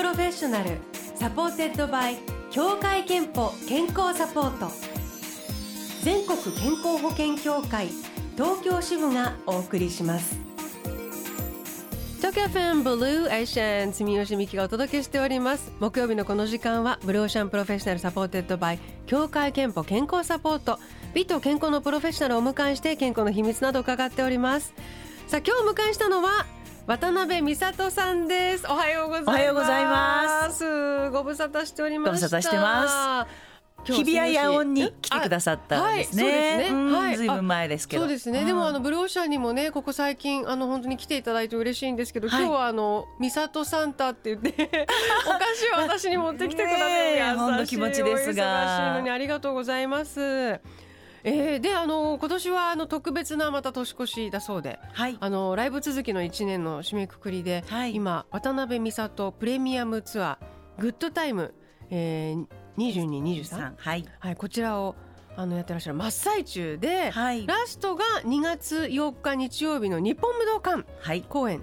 Professional supported by 協会けんぽ健康サポート。全国健康保険協会東京支部がお送りします。東京 FM Blue Ocean 住吉美希がお届けしております。木曜日のこの時間は Blue Ocean Professional supported by 協会けんぽ健康サポート。美と健康のプロフェッショナルをお迎えして健康の秘密など伺っております。さあ今日お迎えしたのは渡辺美里さんです。おはようございます。おはようございます。ご無沙汰しておりまご無沙汰してます。日比谷野音に来てくださったんですね。はい、そうですね。はい、ずいぶん前ですけど。そうですね。でもあのブルーオーシャンにもね、ここ最近あの本当に来ていただいて嬉しいんですけど、はい、今日はあのミサトサンタって言って お菓子を私に持ってきてくださって優しい気持ちですが、ありがとうございます。えー、であの今年はあの特別なまた年越しだそうで、はい、あのライブ続きの1年の締めくくりで、はい、今渡辺美里プレミアムツアーグッドタイム、えー、2223、はい、はい、こちらをあのやってらっしゃる真っ最中で、はい、ラストが2月4日日曜日の日本武道館公演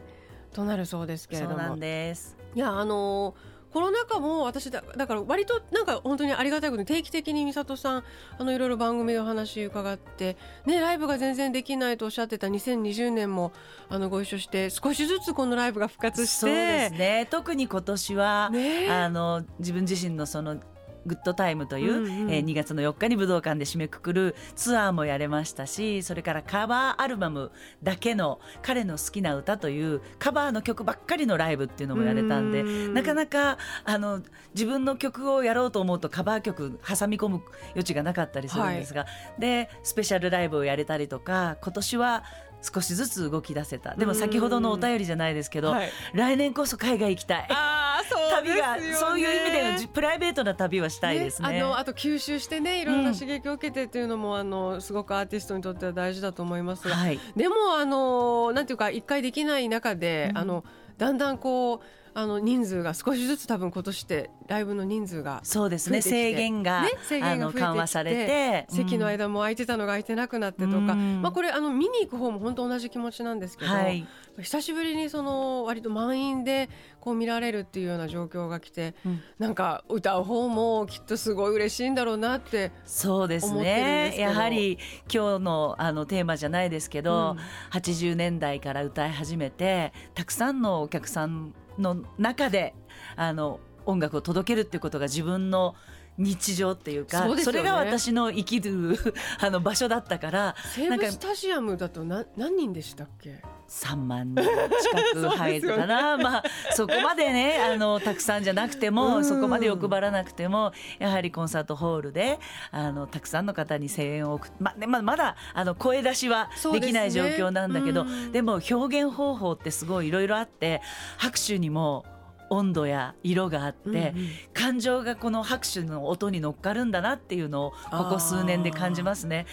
となるそうですけれども、そうなんです。いやあのーコロナ禍も私だだから割となんか本当にありがたいことに定期的に美里さんあのいろいろ番組でお話伺ってねライブが全然できないとおっしゃってた2020年もあのご一緒して少しずつこのライブが復活して。そうですね。特に今年は、ね、あの自分自身のそのグッドタイムという、うんうん、えー、2月の4日に武道館で締めくくるツアーもやれましたしそれからカバーアルバムだけの彼の好きな歌というカバーの曲ばっかりのライブっていうのもやれたんでなかなかあの自分の曲をやろうと思うとカバー曲挟み込む余地がなかったりするんですが、はい、でスペシャルライブをやれたりとか今年は少しずつ動き出せた。でも先ほどのお便りじゃないですけど、はい、来年こそ海外行きたい旅がそういう意味でのプライベートな旅はしたいですね、ね、あのあと吸収してねいろんな刺激を受けてっていうのも、うん、あのすごくアーティストにとっては大事だと思いますが、はい、でもあのなんていうか一回できない中で、うん、あのだんだんこうあの人数が少しずつ多分今年ってライブの人数がそうですね。制限が,、ね、制限が緩和されて、席の間も空いてたのが空いてなくなってとか、まあ、これあの見に行く方も本当同じ気持ちなんですけど、はい、久しぶりにその割と満員でこう見られるっていうような状況が来て、うん、なんか歌う方もきっとすごい嬉しいんだろうなってそうですね。やはり今日のあのテーマじゃないですけど、うん、80年代から歌い始めてたくさんのお客さんの中であの音楽を届けるっていうことが自分の日常っていうか、ね、それが私の生きる あの場所だったから西武スタジアムだとな何人でしたっけ？3万人 近く入るかな、ね、まあそこまでねあのたくさんじゃなくてもそこまで欲張らなくてもやはりコンサートホールであのたくさんの方に声援を送って、まままだあの声出しはできない状況なんだけどで,、でも表現方法ってすごいいろいろあって拍手にも温度や色があって、うんうん、感情がこの拍手の音に乗っかるんだなっていうのをここ数年で感じますね。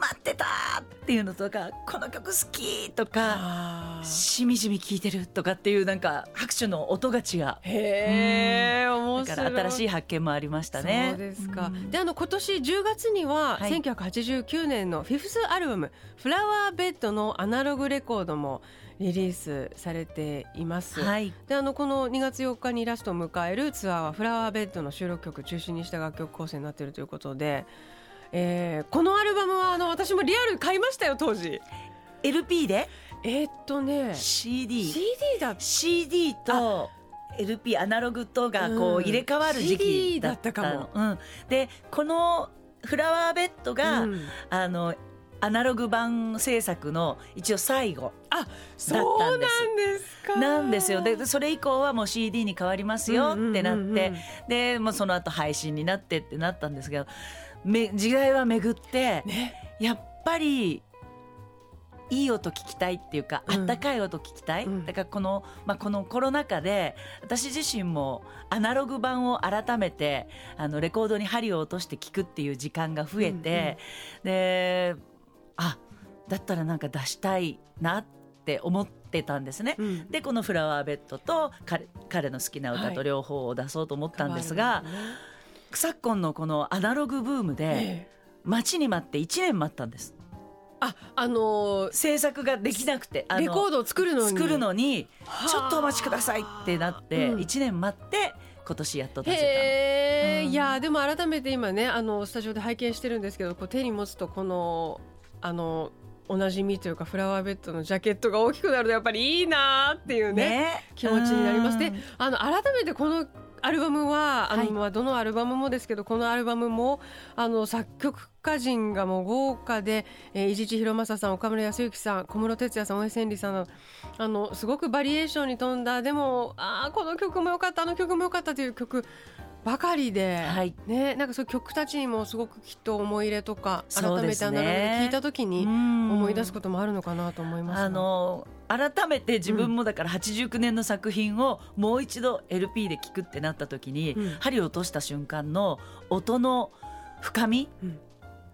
待ってたっていうのとかこの曲好きとかしみじみ聴いてるとかっていうなんか拍手の音が違う。へえ、うん。だから新しい発見もありましたね。そうですか。うん、であの今年10月には、はい、1989年のフィフスアルバム「フラワーベッド」のアナログレコードもリリースされています。はい、であのこの2月4日にラストを迎えるツアーはフラワーベッドの収録曲中心にした楽曲構成になっているということで、えー、このアルバムはあの私もリアル買いましたよ当時。LP で？えー、っとね CD CD だ CD と LP アナログとがこう入れ替わる時期だった。かも。うん、でこのフラワーベッドが、うん、あのアナログ版制作の一応最後だったんです。そうなんですか。なんですよ。でそれ以降はもう CD に変わりますよってなって、でもうその後配信になってってなったんですけどめ時代は巡って、ね、やっぱりいい音聞きたいっていうか、あったかい音聞きたい、うん、だからこの,、まあ、このコロナ禍で私自身もアナログ版を改めてあのレコードに針を落として聞くっていう時間が増えて、うんうん、であだったらなんか出したいなって思ってたんですね。うん、でこの「フラワーベッドと」彼彼の好きな歌と両方を出そうと思ったんですが、はいね、昨今のこのアナログブームで待ちに待って1年待ったんです。ああのー、制作ができなくてレコードを作るのに。作るのにちょっとお待ちくださいってなって1年待って今年やっと出せたへ、うん、いやでも改めて今ねあのスタジオで拝見してるんですけどこう手に持つとこのあのおなじみというかフラワーベッドのジャケットが大きくなるとやっぱりいいなっていうね、ね、気持ちになります。であの改めてこのアルバムはあの、まあどのアルバムもですけどこのアルバムもあの作曲家陣がもう豪華で、えー、伊地知弘正さん岡村康之さん小室哲哉さん大江千里さんのあのすごくバリエーションに富んだ。でもあこの曲も良かったあの曲も良かったという曲ばかりで、はい、ね、なんかそう曲たちにもすごくきっと思い入れとか改めてアナログで聞いた時に思い出すこともあるのかなと思います、あの改めて自分もだから89年の作品をもう一度 LP で聴くってなった時に、うん、針を落とした瞬間の音の深み、うん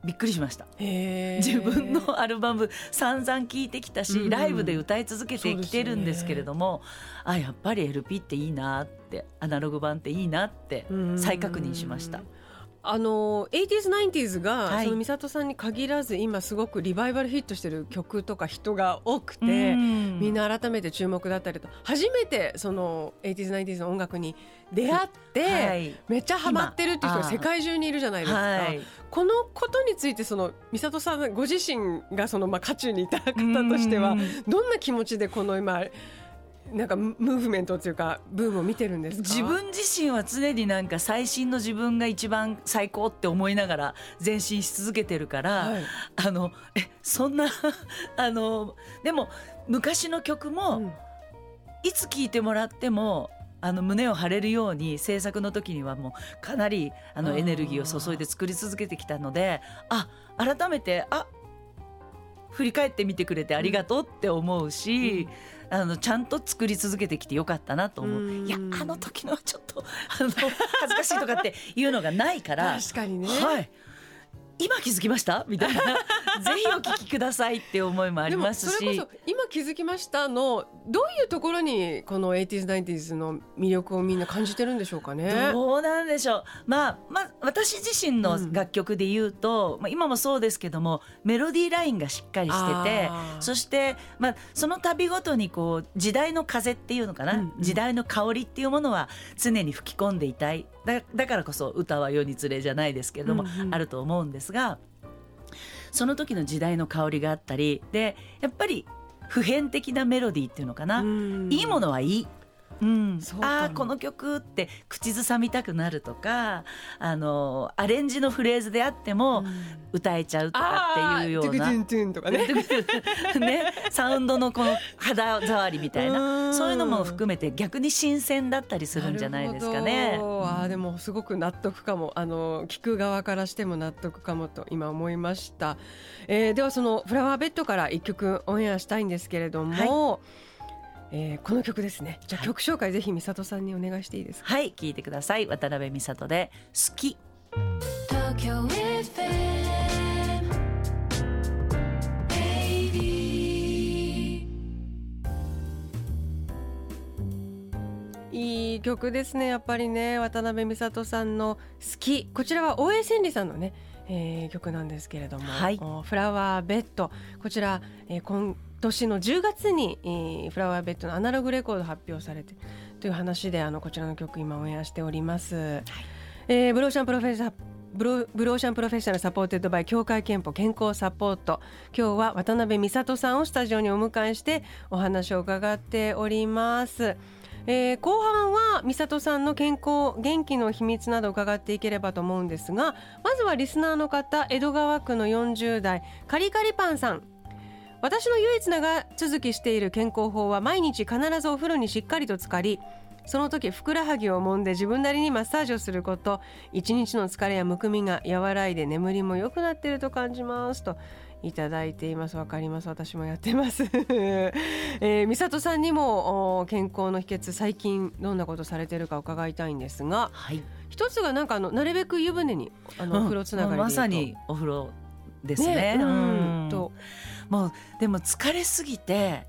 びっくりしました。自分のアルバム散々聴いてきたし、うん、ライブで歌い続けてきてるんですけれども、ね、あやっぱり LP っていいなってアナログ版っていいなって再確認しました。あの 80s、90s が、はい、その美里さんに限らず今すごくリバイバルヒットしてる曲とか人が多くてみんな改めて注目だったりと初めてその 80s、90s の音楽に出会って、はい、めっちゃハマってるっていう人が世界中にいるじゃないですか。はい、このことについてその美里さんご自身がそのまあ渦中にいた方としてはどんな気持ちでこの今なんかムーブメントというかブームを見てるんです自分自身は常になんか最新の自分が一番最高って思いながら前進し続けてるから、はい、あのえそんな あのでも昔の曲も、うん、いつ聴いてもらってもあの胸を張れるように制作の時にはもうかなりあのエネルギーを注いで作り続けてきたのであ改めてあ振り返ってみてくれてありがとうって思うし、うんあのちゃんと作り続けてきてよかったなと思う。いやあの時のはちょっとあの恥ずかしいとかっていうのがないから。確かにね、はい、今気づきました？みたいな。ぜひお聞きくださいって思いもありますし。今気づきましたのどういうところにこの 80s、90s の魅力をみんな感じてるんでしょうかね？どうなんでしょう。まあ、まあ、私自身の楽曲で言うと、うん、まあ、今もそうですけどもメロディーラインがしっかりしててそして、まあ、その度ごとにこう時代の風っていうのかな、うんうん、時代の香りっていうものは常に吹き込んでいたい。だだからこそ歌は世につれじゃないですけれども、うんうん、あると思うんですがその時の時代の香りがあったりでやっぱり普遍的なメロディーっていうのかな、いいものはいいうん、ああこの曲って口ずさみたくなるとかあのアレンジのフレーズであっても歌えちゃうとかっていうような、ね。ね、サウンドのこの肌触りみたいな。そういうのも含めて逆に新鮮だったりするんじゃないですかね。あでもすごく納得かも。あの聞く側からしても納得かもと今思いました、えー、ではその「フラワーベッド」から一曲オンエアしたいんですけれども。はいえー、この曲ですね。じゃあ曲紹介ぜひ美里さんにお願いしていいですか？はい聞いてください。渡辺美里で好き。東京 FM いい曲ですねやっぱりね。渡辺美里さんの「好き」こちらは大江千里さんのね、えー、曲なんですけれども「はい、フラワーベッド」こちら、えー、今年の10月に、えー、フラワーベッドのアナログレコード発表されてという話であのこちらの曲今オンエアしております。はい、えー、 Blue Ocean プロフェッサーブロ Blue Ocean Professional supported by 協会けんぽ健康サポート今日は渡辺美里さんをスタジオにお迎えしてお話を伺っております。えー、後半は美里さんの健康元気の秘密など伺っていければと思うんですがまずはリスナーの方江戸川区の40代カリカリパンさん私の唯一長続きしている健康法は毎日必ずお風呂にしっかりと浸かりその時ふくらはぎを揉んで自分なりにマッサージをすること一日の疲れやむくみが和らいで眠りも良くなっていると感じますといただいています。わかります。私もやってます。えー、美里さんにも健康の秘訣最近どんなことされてるか伺いたいんですが、はい、一つがなんかあのなるべく湯船にあの、お風呂つながりでまさにお風呂ですね。ねうん、ともうでも疲れすぎて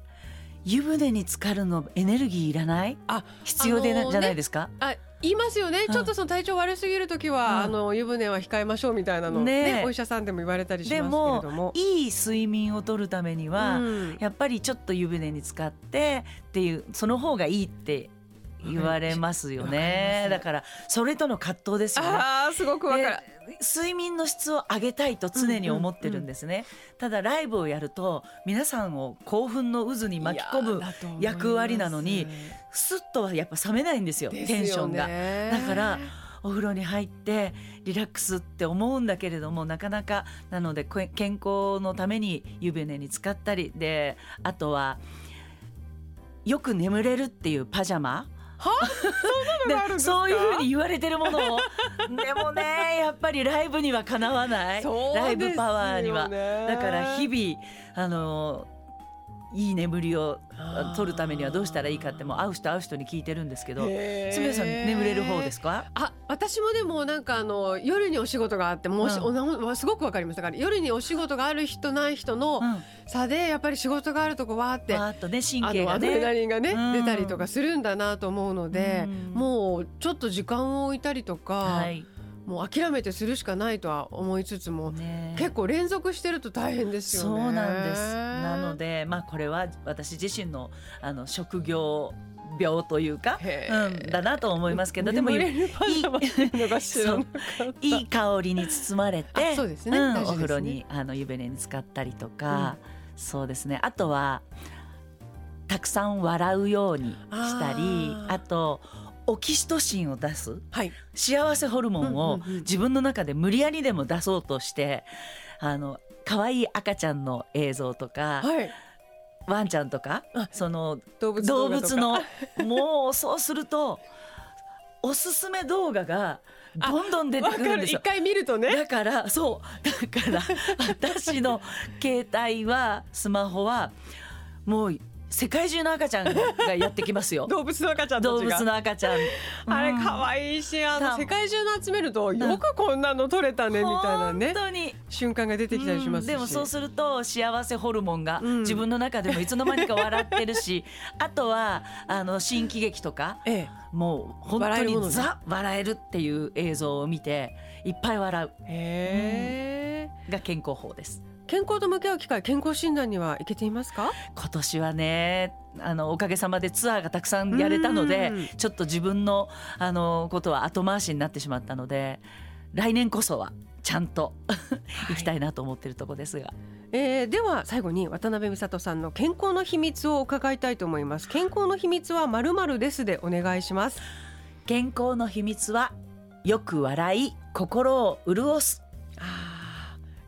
湯船に浸かるのエネルギーいらない？あ必要でな、ね、じゃないですか？あ言いますよね、ちょっとその体調悪すぎる時は、あの湯船は控えましょうみたいなのね、ね、お医者さんでも言われたりしますけれども。いい睡眠をとるためには、うん、やっぱりちょっと湯船に浸かってっていうその方がいいって言われますよね。だからそれとの葛藤ですよね。あすごくわかる睡眠の質を上げたいと常に思ってるんですね、うんうんうん、ただライブをやると皆さんを興奮の渦に巻き込む役割なのにスッとはやっぱ冷めないんですよテンションが。だからお風呂に入ってリラックスって思うんだけれどもなかなかなので健康のために湯船に浸かったりであとはよく眠れるっていうパジャマは？そそういうふうに言われてるものを？でもねやっぱりライブにはかなわない。ライブパワーには。だから日々あのいい眠りを取るためにはどうしたらいいかってもう会う人会う人に聞いてるんですけどすみさん眠れる方ですか？あ私もでもなんかあの夜にお仕事があってもう、うん、すごくわかりましたから夜にお仕事がある人ない人の差でやっぱり仕事があるとこわーってわーっとね神経がね。アドレナリンがね、うん、出たりとかするんだなと思うので、うん、もうちょっと時間を置いたりとか。はいもう諦めてするしかないとは思いつつも、ね、結構連続してると大変ですよね。そうなんです。なので、まあ、これは私自身のあの職業病というか、うん、だなと思いますけどでもいいいい香りに包まれてそうですね、うん、お風呂にあの湯船に浸かったりとか、うん、そうですね。あとはたくさん笑うようにしたりあとオキシトシンを出す、はい、幸せホルモンを自分の中で無理やりでも出そうとして、あの可愛い赤ちゃんの映像とか、はい、ワンちゃんとかその動物動物の もうそうするとおすすめ動画がどんどん出てくるんですよ。一回見るとね。だからそう。だから 私の携帯はスマホはもう世界中の赤ちゃんがやってきますよ。動物の赤ちゃん動物の赤ちゃん、あれ可愛いしあの世界中の集めるとよくこんなの取れたねみたいなね本当に。瞬間が出てきたりしますでもそうすると幸せホルモンが自分の中でもいつの間にか笑ってるし、あとはあの新喜劇とか、ええ、もう本当にザ笑えるっていう映像を見ていっぱい笑う、へうん、が健康法です。健康と向き合う機会健康診断には行けていますか？今年はねあのおかげさまでツアーがたくさんやれたのでちょっと自分のあのことは後回しになってしまったので来年こそはちゃんと行きたいなと思っているところですが、えー、では最後に渡辺美里さんの健康の秘密を伺いたいと思います。健康の秘密はまるまるですでお願いします。健康の秘密はよく笑い心を潤す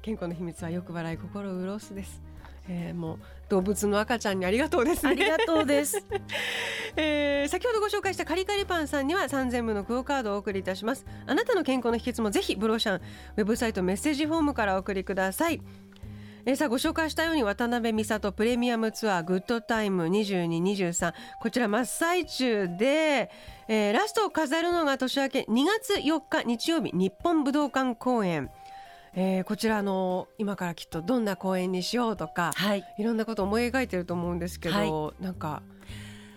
健康の秘密はよく笑い心を潤すです。えー、もう動物の赤ちゃんにありがとうですね。ありがとうです。えー、先ほどご紹介したカリカリパンさんには3000部のクオカードをお送りいたします。あなたの健康の秘訣もぜひブロシャンウェブサイトメッセージフォームからお送りください。えー、さあご紹介したように渡辺美里プレミアムツアーグッドタイム2223こちら真っ最中で、えー、ラストを飾るのが年明け2月4日日曜日日本武道館公演。えー、こちらの今からきっとどんな公演にしようとか、はい、いろんなこと思い描いてると思うんですけど、はい、なんか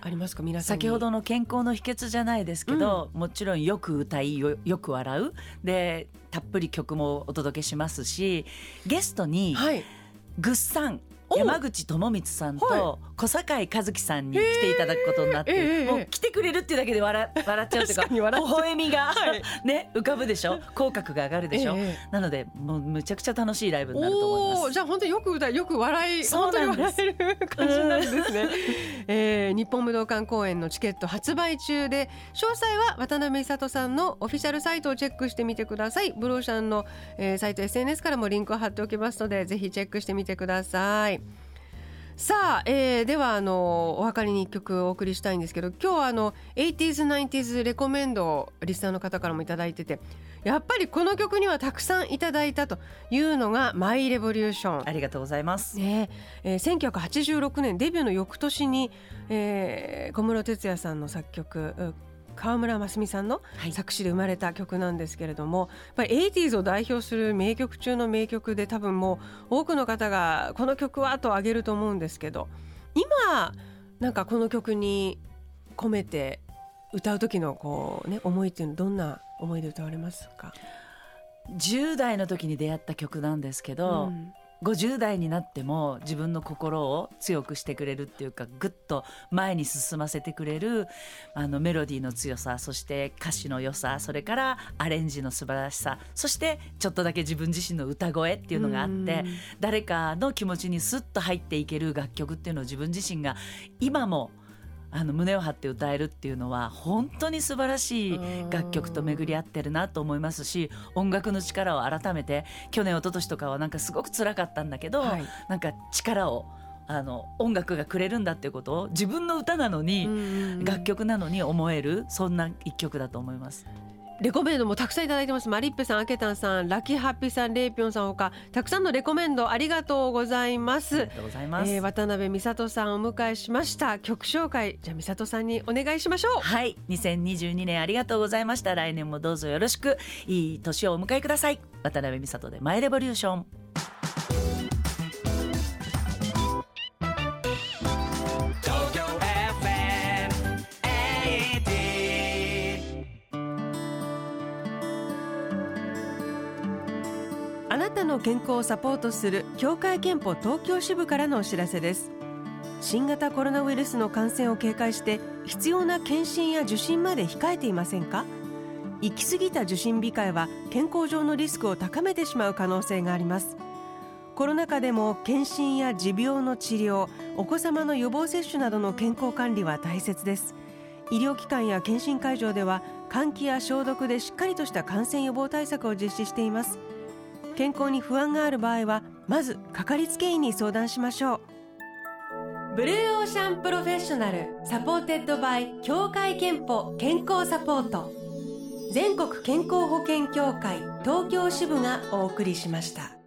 ありますか？皆さん先ほどの健康の秘訣じゃないですけど、うん、もちろんよく歌いよよく笑う。でたっぷり曲もお届けしますしゲストに、はい、ぐっさん山口智光さんと小堺一樹さんに来ていただくことになって、もう来てくれるっていうだけで笑笑っちゃうというか微笑みが、ね浮かぶでしょ？口角が上がるでしょ、なのでもうむちゃくちゃ楽しいライブになると思います。じゃあ本当によく歌いよく笑い本当に笑える感じなんですね、えー、日本武道館公演のチケット発売中で詳細は渡辺美里さんのオフィシャルサイトをチェックしてみてください。ブローシャンの、えー、サイト SNS からもリンクを貼っておきますのでぜひチェックしてみてくださいさあ、えー、ではあのお別れに一曲お送りしたいんですけど今日はあの 80s、90s レコメンドをリスナーの方からも頂いててやっぱりこの曲にはたくさんいただいたというのが「マイ・レボリューション」ありがとうございます、ねえー、1986年デビューの翌年に、えー、小室哲哉さんの作曲川村真澄さんの作詞で生まれた曲なんですけれども、はい、やっぱり 80s を代表する名曲中の名曲で多分もう多くの方がこの曲はと挙げると思うんですけど今なんかこの曲に込めて歌う時のこうね思いっていうのどんな思いで歌われますか？10代の時に出会った曲なんですけど、うん、50代になっても自分の心を強くしてくれるっていうかぐっと前に進ませてくれるあのメロディーの強さそして歌詞の良さそれからアレンジの素晴らしさそしてちょっとだけ自分自身の歌声っていうのがあって誰かの気持ちにスッと入っていける楽曲っていうのを自分自身が今もあの胸を張って歌えるっていうのは本当に素晴らしい楽曲と巡り合ってるなと思いますし音楽の力を改めて去年一昨年とかはなんかすごく辛かったんだけど、はい、なんか力をあの音楽がくれるんだっていうことを自分の歌なのに楽曲なのに思えるそんな一曲だと思います。レコメンドもたくさんいただいてます。マリッペさんアケタンさんラキハッピーさんレイピョンさんほかたくさんのレコメンドありがとうございます。ありがとうございます、えー、渡辺美里さんをお迎えしました。曲紹介じゃあ美里さんにお願いしましょう。はい。2022年ありがとうございました。来年もどうぞよろしくいい年をお迎えください。渡辺美里でマイレボリューション健康をサポートする協会憲法東京支部からのお知らせです。新型コロナウイルスの感染を警戒して必要な検診や受診まで控えていませんか？行き過ぎた受診控えは健康上のリスクを高めてしまう可能性があります。コロナ禍でも検診や持病の治療お子様の予防接種などの健康管理は大切です。医療機関や検診会場では換気や消毒でしっかりとした感染予防対策を実施しています。健康に不安がある場合はまずかかりつけ医に相談しましょう Blue Ocean Professional supported by 協会けんぽ健康サポート全国健康保険協会東京支部がお送りしました。